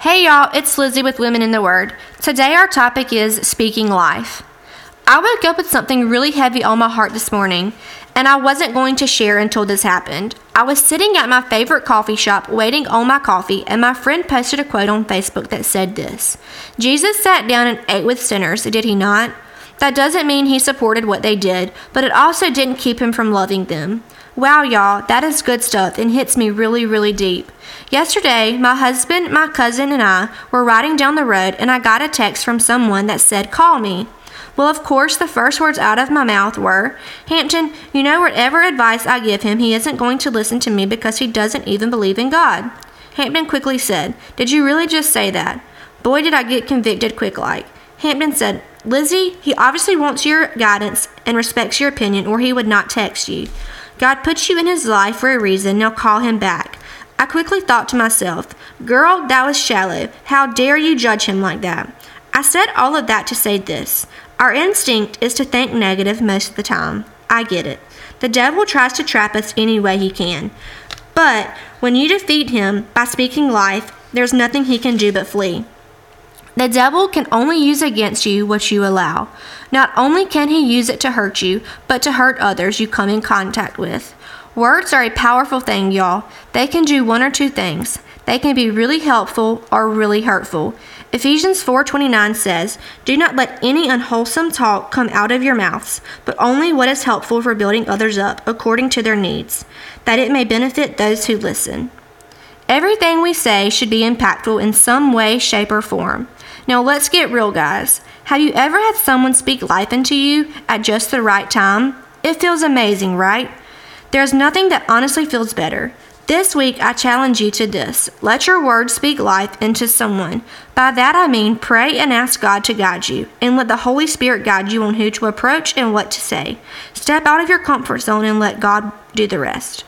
Hey y'all, it's Lizzie with Women in the Word. Today our topic is speaking life. I woke up with something really heavy on my heart this morning, and I wasn't going to share until this happened. I was sitting at my favorite coffee shop waiting on my coffee, and my friend posted a quote on Facebook that said this Jesus sat down and ate with sinners, did he not? That doesn't mean he supported what they did, but it also didn't keep him from loving them. Wow, y'all, that is good stuff and hits me really, really deep. Yesterday, my husband, my cousin, and I were riding down the road and I got a text from someone that said, Call me. Well, of course, the first words out of my mouth were, Hampton, you know, whatever advice I give him, he isn't going to listen to me because he doesn't even believe in God. Hampton quickly said, Did you really just say that? Boy, did I get convicted quick like. Hampton said, Lizzie, he obviously wants your guidance and respects your opinion, or he would not text you. God put you in his life for a reason, now call him back. I quickly thought to myself, Girl, that was shallow. How dare you judge him like that? I said all of that to say this. Our instinct is to think negative most of the time. I get it. The devil tries to trap us any way he can. But when you defeat him by speaking life, there's nothing he can do but flee. The devil can only use against you what you allow. Not only can he use it to hurt you, but to hurt others you come in contact with. Words are a powerful thing, y'all. They can do one or two things. They can be really helpful or really hurtful. Ephesians 4:29 says, "Do not let any unwholesome talk come out of your mouths, but only what is helpful for building others up according to their needs, that it may benefit those who listen." Everything we say should be impactful in some way, shape, or form. Now let's get real, guys. Have you ever had someone speak life into you at just the right time? It feels amazing, right? There's nothing that honestly feels better. This week, I challenge you to this let your words speak life into someone. By that, I mean pray and ask God to guide you, and let the Holy Spirit guide you on who to approach and what to say. Step out of your comfort zone and let God do the rest.